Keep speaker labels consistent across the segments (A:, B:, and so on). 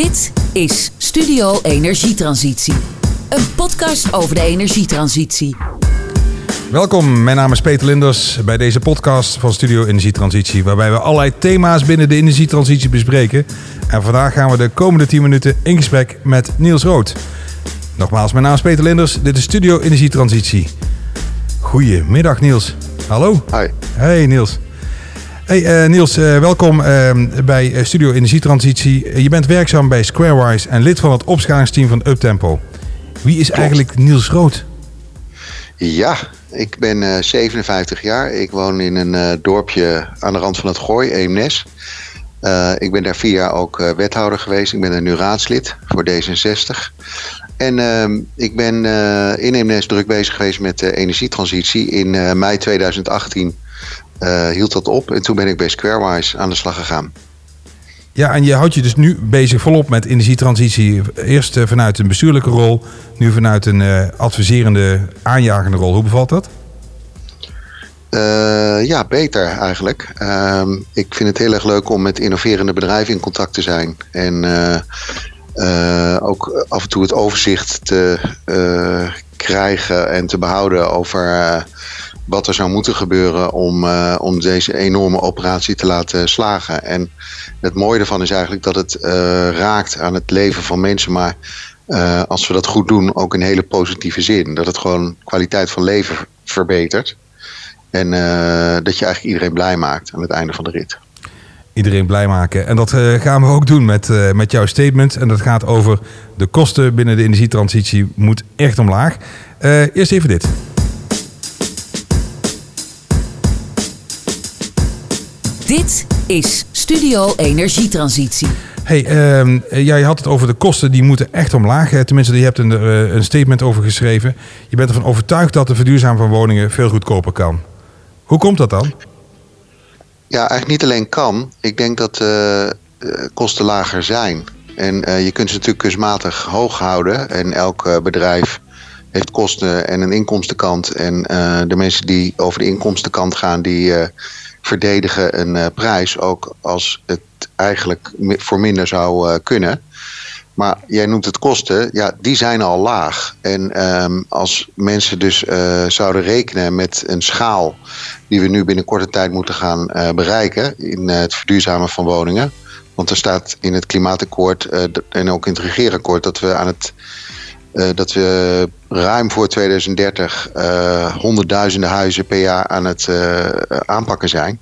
A: Dit is Studio Energietransitie. Een podcast over de energietransitie.
B: Welkom, mijn naam is Peter Linders bij deze podcast van Studio Energietransitie, waarbij we allerlei thema's binnen de energietransitie bespreken. En vandaag gaan we de komende 10 minuten in gesprek met Niels Rood. Nogmaals, mijn naam is Peter Linders, dit is Studio Energietransitie. Goedemiddag Niels. Hallo.
C: Hi.
B: Hey Niels. Hey uh, Niels, uh, welkom uh, bij Studio Energietransitie. je bent werkzaam bij Squarewise en lid van het opschalingsteam van Uptempo. Wie is Klopt. eigenlijk Niels Rood?
C: Ja, ik ben 57 jaar. Ik woon in een dorpje aan de rand van het Gooi, Eemnes. ik ben daar vier jaar ook wethouder geweest. Ik ben er nu raadslid voor D66. En ehm, ik ben in Eemnes druk bezig geweest met de energietransitie. In mei 2018 uh, hield dat op. En toen ben ik bij Squarewise aan de slag gegaan.
B: Ja, en je houdt je dus nu bezig volop met energietransitie. Eerst uh, vanuit een bestuurlijke rol, nu vanuit een uh, adviserende, aanjagende rol. Hoe bevalt dat?
C: ja, beter eigenlijk. Ehm, ik vind het heel erg leuk om met innoverende bedrijven in contact te zijn. En ook af en toe het overzicht te krijgen en te behouden over wat er zou moeten gebeuren om, uh, om deze enorme operatie te laten slagen. En het mooie ervan is eigenlijk dat het uh, raakt aan het leven van mensen, maar uh, als we dat goed doen, ook in hele positieve zin. Dat het gewoon kwaliteit van leven verbetert. En dat je eigenlijk iedereen blij maakt aan het einde van de rit.
B: Iedereen blij maken. En dat gaan we ook doen met, met jouw statement. En dat gaat over de kosten binnen de energietransitie moet echt omlaag. eerst even dit.
A: Dit is Studio Energietransitie.
B: Hey, uh, jij had het over de kosten, die moeten echt omlaag. Tenminste, je hebt een, uh, een statement over geschreven. Je bent ervan overtuigd dat de verduurzaming van woningen veel goedkoper kan. Hoe komt dat dan?
C: Ja, eigenlijk niet alleen kan. Ik denk dat uh, kosten lager zijn. En je kunt ze natuurlijk kunstmatig hoog houden. En elk bedrijf heeft kosten en een inkomstenkant. En de mensen die over de inkomstenkant gaan, die verdedigen een uh, prijs, ook als het eigenlijk voor minder zou uh, kunnen. Maar jij noemt het kosten, ja, die zijn al laag. En um, als mensen dus uh, zouden rekenen met een schaal die we nu binnen korte tijd moeten gaan bereiken in het verduurzamen van woningen. Want er staat in het klimaatakkoord en ook in het regeerakkoord dat we aan het uh, dat we ruim voor 2030 uh, honderdduizenden huizen per jaar aan het uh, aanpakken zijn.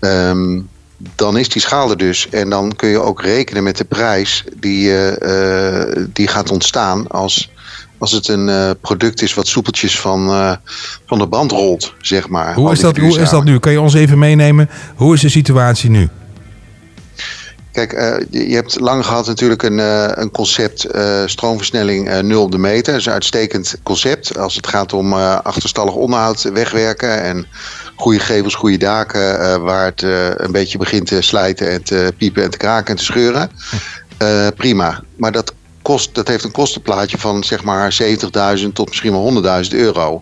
C: Um, dan is die schaal er dus. En dan kun je ook rekenen met de prijs die, die gaat ontstaan als, als het een product is wat soepeltjes van, van de band rolt, zeg maar.
B: Hoe is, dat, hoe is dat nu? Kan je ons even meenemen? Hoe is de situatie nu?
C: Kijk, uh, je hebt lang gehad natuurlijk een, uh, een concept uh, stroomversnelling 0 op de meter. Dat is een uitstekend concept als het gaat om achterstallig onderhoud wegwerken en goede gevels, goede daken waar het een beetje begint te slijten en te piepen en te kraken en te scheuren. prima, maar dat, kost, dat heeft een kostenplaatje van zeg maar 70.000 tot misschien wel 100.000 euro.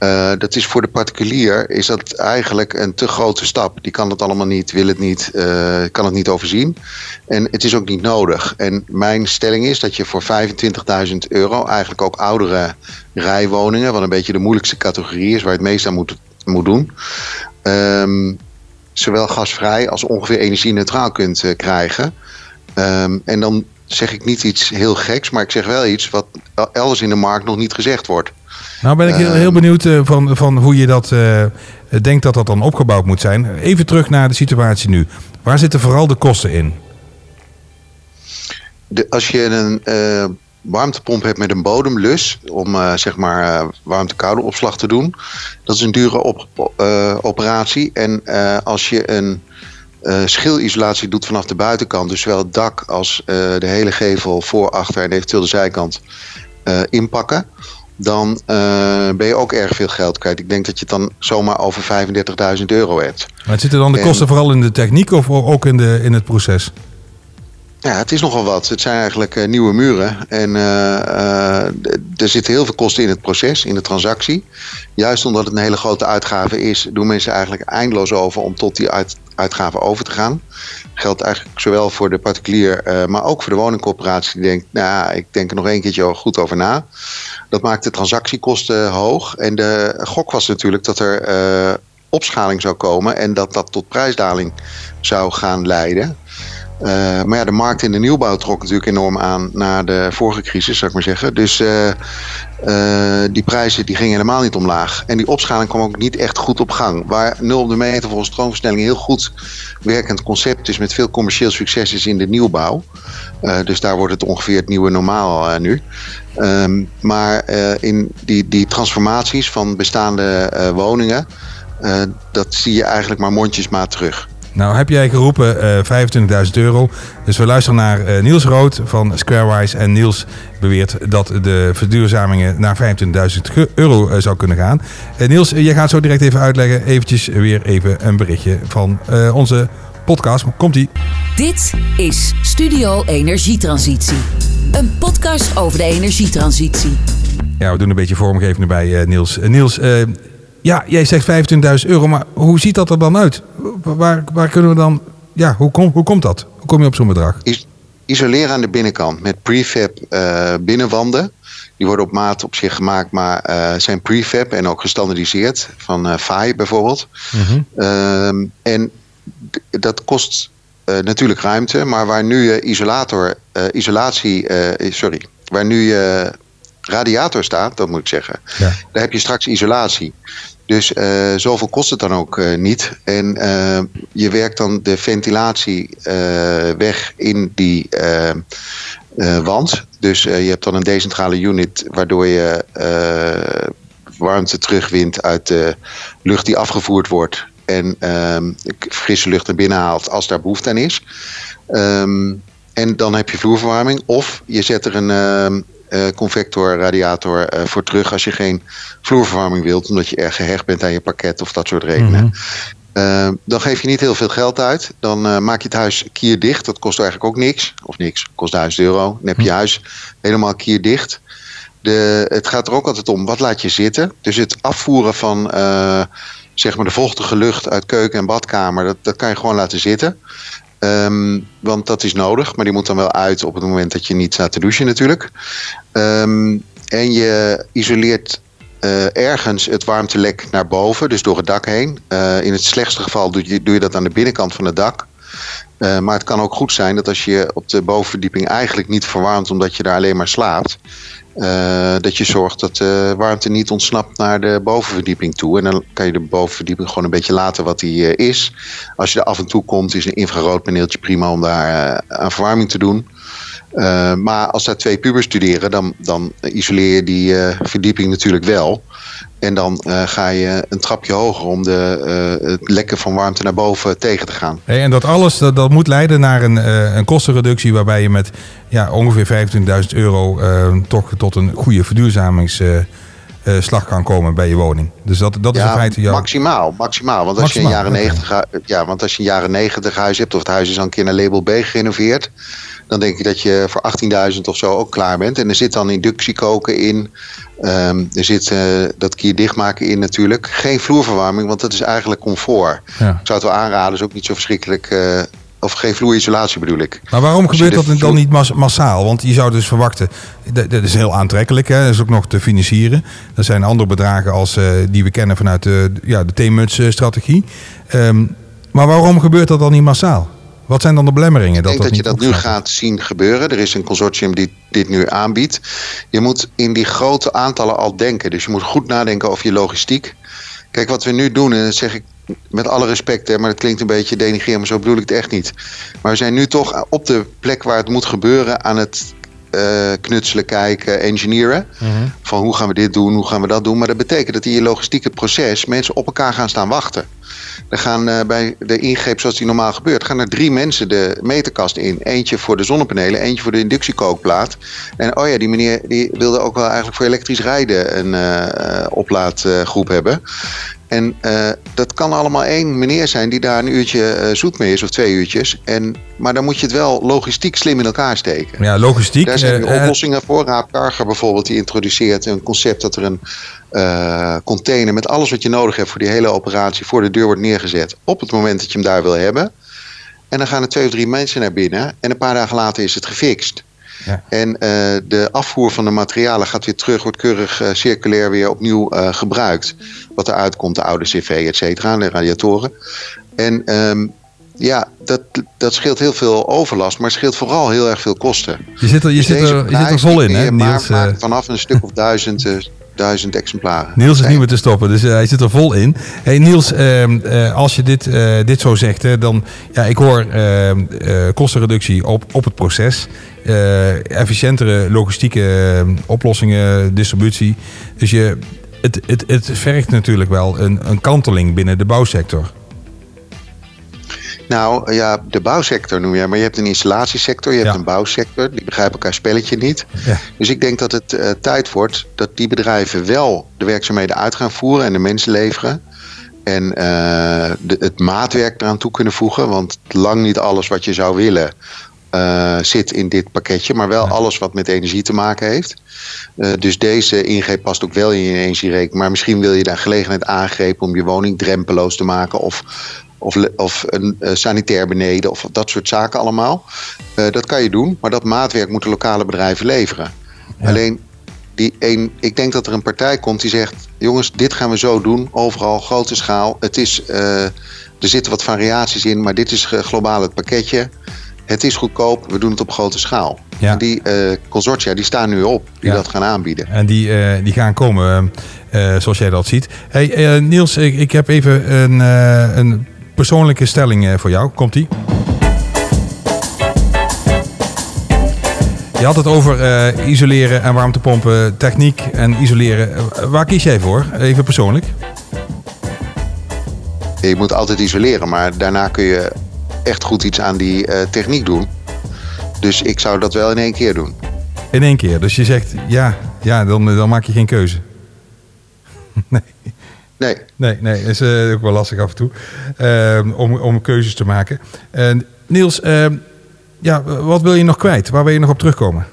C: Uh, dat is voor de particulier is dat eigenlijk een te grote stap. Die kan het allemaal niet, wil het niet, uh, kan het niet overzien. En het is ook niet nodig. En mijn stelling is dat je voor 25.000 euro eigenlijk ook oudere rijwoningen, wat een beetje de moeilijkste categorie is, waar je het meest aan moet, moet doen, um, zowel gasvrij als ongeveer energie-neutraal kunt uh, krijgen. Um, en dan zeg ik niet iets heel geks, maar ik zeg wel iets wat elders in de markt nog niet gezegd wordt.
B: Nou ben ik heel, heel benieuwd uh, van, van hoe je dat uh, denkt dat dat dan opgebouwd moet zijn. Even terug naar de situatie nu. Waar zitten vooral de kosten in?
C: De, als je een uh, warmtepomp hebt met een bodemlus om zeg maar warmte-koude opslag te doen, dat is een dure op, operatie. En als je een schilisolatie doet vanaf de buitenkant, dus zowel het dak als de hele gevel voor, achter en eventueel de zijkant inpakken dan ben je ook erg veel geld kwijt. Ik denk dat je het dan zomaar over 35.000 euro hebt.
B: Maar zitten dan de kosten vooral in de techniek of ook in, de, in het proces?
C: Ja, het is nogal wat. Het zijn eigenlijk nieuwe muren. En uh, er zitten heel veel kosten in het proces, in de transactie. Juist omdat het een hele grote uitgave is, doen mensen eigenlijk eindeloos over om tot die uit, uitgaven over te gaan. Geldt eigenlijk zowel voor de particulier, maar ook voor de woningcorporatie die denkt, nou, ik denk er nog een keertje goed over na. Dat maakt de transactiekosten hoog. En de gok was natuurlijk dat er opschaling zou komen en dat dat tot prijsdaling zou gaan leiden. Uh, maar ja, de markt in de nieuwbouw trok natuurlijk enorm aan na de vorige crisis, zou ik maar zeggen. Dus uh, uh, die prijzen die gingen helemaal niet omlaag. En die opschaling kwam ook niet echt goed op gang. Waar 0 op de meter volgens stroomversnelling heel goed werkend concept is met veel commercieel succes is in de nieuwbouw. dus daar wordt het ongeveer het nieuwe normaal nu. Um, maar in die, die transformaties van bestaande woningen, dat zie je eigenlijk maar mondjesmaat terug.
B: Nou heb jij geroepen uh, eh, 25.000 euro. Dus we luisteren naar uh, Niels Rood van Squarewise. En Niels beweert dat de verduurzamingen naar 25.000 euro uh, zou kunnen gaan. Niels, je gaat zo direct even uitleggen. Eventjes weer even een berichtje van onze podcast. Komt-ie.
A: Dit is Studio Energietransitie. Een podcast over de energietransitie.
B: Ja, we doen een beetje vormgeving bij Niels. Niels, ja, jij zegt 25.000 euro, maar hoe ziet dat er dan uit? Waar, waar kunnen we dan... Ja, hoe, kom, hoe komt dat? Hoe kom je op zo'n bedrag?
C: isoleren aan de binnenkant met prefab uh, binnenwanden. Die worden op maat op zich gemaakt, maar uh, zijn prefab en ook gestandardiseerd. Van uh, FAI bijvoorbeeld. Mhm. Ehm, en dat kost natuurlijk ruimte, maar waar nu je isolator, isolatie, sorry, waar nu je radiator staat, dat moet ik zeggen, ja. daar heb je straks isolatie. Dus uh, zoveel kost het dan ook uh, niet. En uh, je werkt dan de ventilatie weg in die wand. Dus je hebt dan een decentrale unit waardoor je warmte terugwint uit de lucht die afgevoerd wordt. En ehm, frisse lucht naar binnen haalt als daar behoefte aan is. Um, en dan heb je vloerverwarming. Of je zet er een, ehm, uh, convector radiator uh, voor terug als je geen vloerverwarming wilt, omdat je erg gehecht bent aan je pakket of dat soort redenen. Mm -hmm. dan geef je niet heel veel geld uit. Dan maak je het huis kierdicht. Dat kost eigenlijk ook niks. Of niks, kost 1000 euro. Dan heb je mhm. huis helemaal kierdicht. De, het gaat er ook altijd om, wat laat je zitten? Dus het afvoeren van zeg maar de vochtige lucht uit keuken en badkamer, dat, dat kan je gewoon laten zitten. Um, want dat is nodig, maar die moet dan wel uit op het moment dat je niet staat te douchen natuurlijk. Um, en je isoleert uh, ergens het warmtelek naar boven, dus door het dak heen. Uh, in het slechtste geval doe je, doe je dat aan de binnenkant van het dak. Uh, maar het kan ook goed zijn dat als je op de bovenverdieping eigenlijk niet verwarmt omdat je daar alleen maar slaapt, uh, dat je zorgt dat de warmte niet ontsnapt naar de bovenverdieping toe. En dan kan je de bovenverdieping gewoon een beetje laten wat die uh, is. Als je er af en toe komt, is een infraroodpaneeltje prima om daar aan verwarming te doen. Maar als daar twee pubers studeren, dan, dan isoleer je die verdieping natuurlijk wel. En dan uh, ga je een trapje hoger om de, uh, het lekken van warmte naar boven tegen te gaan.
B: En dat alles dat, moet leiden naar een, een kostenreductie waarbij je met ja, ongeveer 25.000 euro toch tot een goede verduurzamingsslag kan komen bij je woning. Dus dat, dat is in feite jouw...
C: Maximaal, maximaal. Want als, maximaal, je in jaren 90, ja, want als je een jaren 90 huis hebt of het huis is al een keer naar label B gerenoveerd dan denk ik dat je voor 18.000 of zo ook klaar bent. En er zit dan inductiekoken in. Um, er zit uh, dat kier dichtmaken in natuurlijk. Geen vloerverwarming, want dat is eigenlijk comfort. Ja. Ik zou het wel aanraden, is ook niet zo verschrikkelijk... Uh, of geen vloerisolatie bedoel ik.
B: Maar waarom gebeurt dat dan niet massaal? Want je zou dus verwachten, dat is heel aantrekkelijk, hè? dat is ook nog te financieren. Er zijn andere bedragen als, uh, die we kennen vanuit de, ja, de T-muts-strategie. Um, maar waarom gebeurt dat dan niet massaal? Wat zijn dan de belemmeringen?
C: Dat ik denk dat, dat je dat nu gaat zien gebeuren. Er is een consortium die dit nu aanbiedt. Je moet in die grote aantallen al denken. Dus je moet goed nadenken over je logistiek. Kijk, wat we nu doen, en dat zeg ik met alle respect, hè, maar het klinkt een beetje denigrerend, maar zo bedoel ik het echt niet. Maar we zijn nu toch op de plek waar het moet gebeuren aan het uh, knutselen, kijken, engineeren. Mhm. Van hoe gaan we dit doen, hoe gaan we dat doen. Maar dat betekent dat in je logistieke proces mensen op elkaar gaan staan wachten. Er gaan uh, bij de ingreep zoals die normaal gebeurt, gaan er drie mensen de meterkast in. Eentje voor de zonnepanelen, eentje voor de inductiekookplaat. En oh ja, die meneer die wilde ook wel eigenlijk voor elektrisch rijden een uh, oplaadgroep hebben. En uh, dat kan allemaal één meneer zijn die daar een uurtje uh, zoet mee is of twee uurtjes. En, maar dan moet je het wel logistiek slim in elkaar steken.
B: Ja, logistiek.
C: Daar zijn uh, oplossingen voor. Raap Karger bijvoorbeeld, die introduceert een concept dat er een container met alles wat je nodig hebt voor die hele operatie voor de deur wordt neergezet. Op het moment dat je hem daar wil hebben. En dan gaan er twee of drie mensen naar binnen. En een paar dagen later is het gefixt. Ja. En uh, de afvoer van de materialen gaat weer terug, wordt keurig uh, circulair weer opnieuw uh, gebruikt. Wat eruit komt, de oude cv, et cetera, de radiatoren. En um, ja, dat, dat scheelt heel veel overlast, maar het scheelt vooral heel erg veel kosten.
B: Je zit er, je
C: Dus
B: zit er, je zit er vol in, hè, Niels?
C: Maar, vanaf een stuk of duizend duizend exemplaren.
B: Niels is niet meer te stoppen, dus uh, hij zit er vol in. Hey Niels, uh, uh, als je dit, dit zo zegt, dan ja, ik hoor kostenreductie op, op het proces, efficiëntere logistieke oplossingen, distributie. Dus je, het, het, het vergt natuurlijk wel een, een kanteling binnen de bouwsector.
C: Nou ja, de bouwsector noem je, maar je hebt een installatiesector, je hebt
B: Ja.
C: een bouwsector. Die begrijpen elkaar spelletje niet.
B: Ja.
C: Dus ik denk dat het eh, tijd wordt dat die bedrijven wel de werkzaamheden uit gaan voeren en de mensen leveren. En eh, de, het maatwerk eraan toe kunnen voegen. Want lang niet alles wat je zou willen eh, zit in dit pakketje. Maar wel alles wat met energie te maken heeft. Dus deze ingreep past ook wel in je energierekening. Maar misschien wil je daar gelegenheid aangrepen om je woning drempeloos te maken. Of, of, een eh, sanitair beneden. Of dat soort zaken allemaal. Eh, dat kan je doen. Maar dat maatwerk moeten lokale bedrijven leveren.
B: Ja.
C: Alleen die een, ik denk dat er een partij komt die zegt: jongens, dit gaan we zo doen, overal grote schaal. Het is, eh, er zitten wat variaties in, maar dit is globaal het pakketje. Het is goedkoop, we doen het op grote schaal.
B: Ja.
C: En die consortia die staan nu op, die
B: Ja.
C: dat gaan aanbieden.
B: En die, die gaan komen zoals jij dat ziet. Hey, Niels, ik, ik heb even een, een persoonlijke stelling eh, voor jou. Komt-ie? Je had het over eh, isoleren en warmtepompen, techniek en isoleren. Eh, Waar kies jij voor? Even persoonlijk.
C: Je moet altijd isoleren, maar daarna kun je echt goed iets aan die techniek doen. Dus ik zou dat wel in één keer doen.
B: In één keer. Dus je zegt ja, ja dan, dan maak je geen keuze. nee.
C: Nee,
B: Nee, nee, dat is eh, ook wel lastig af en toe ehm, om, om keuzes te maken. En Niels, ehm, ja, wat wil je nog kwijt? Waar wil je nog op terugkomen?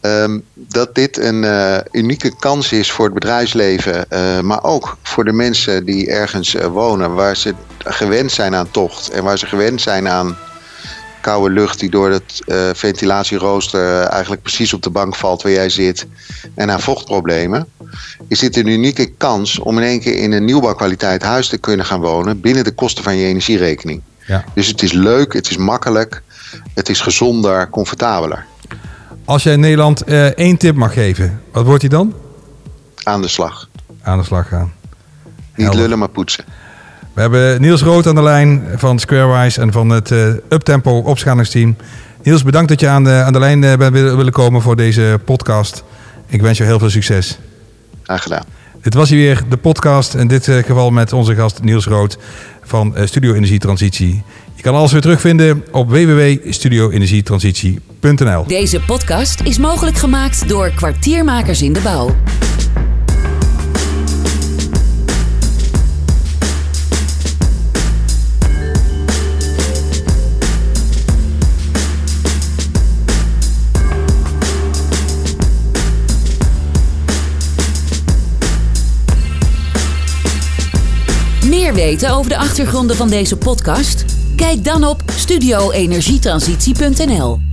C: Ehm, dat dit een eh, unieke kans is voor het bedrijfsleven, eh, maar ook voor de mensen die ergens wonen, waar ze gewend zijn aan tocht en waar ze gewend zijn aan koude lucht die door het eh, ventilatierooster eigenlijk precies op de bank valt waar jij zit en aan vochtproblemen. Is dit een unieke kans om in één keer in een nieuwbouwkwaliteit huis te kunnen gaan wonen binnen de kosten van je energierekening.
B: Ja.
C: Dus het is leuk, het is makkelijk, het is gezonder, comfortabeler.
B: Als jij Nederland eh, één tip mag geven, wat wordt die dan?
C: Aan de slag.
B: Aan de slag gaan.
C: Niet lullen, maar poetsen.
B: We hebben Niels Rood aan de lijn van Squarewise en van het eh, Uptempo opschalingsteam. Niels, bedankt dat je aan de, aan de lijn eh, bent willen komen voor deze podcast. Ik wens je heel veel succes.
C: Graag gedaan.
B: Dit was hier weer de podcast. In dit eh, geval met onze gast Niels Rood van eh, Studio Energietransitie. Je kan alles weer terugvinden op www.studioenergietransitie.nl.
A: Deze podcast is mogelijk gemaakt door kwartiermakers in de bouw. Weten over de achtergronden van deze podcast? Kijk dan op studioenergietransitie.nl.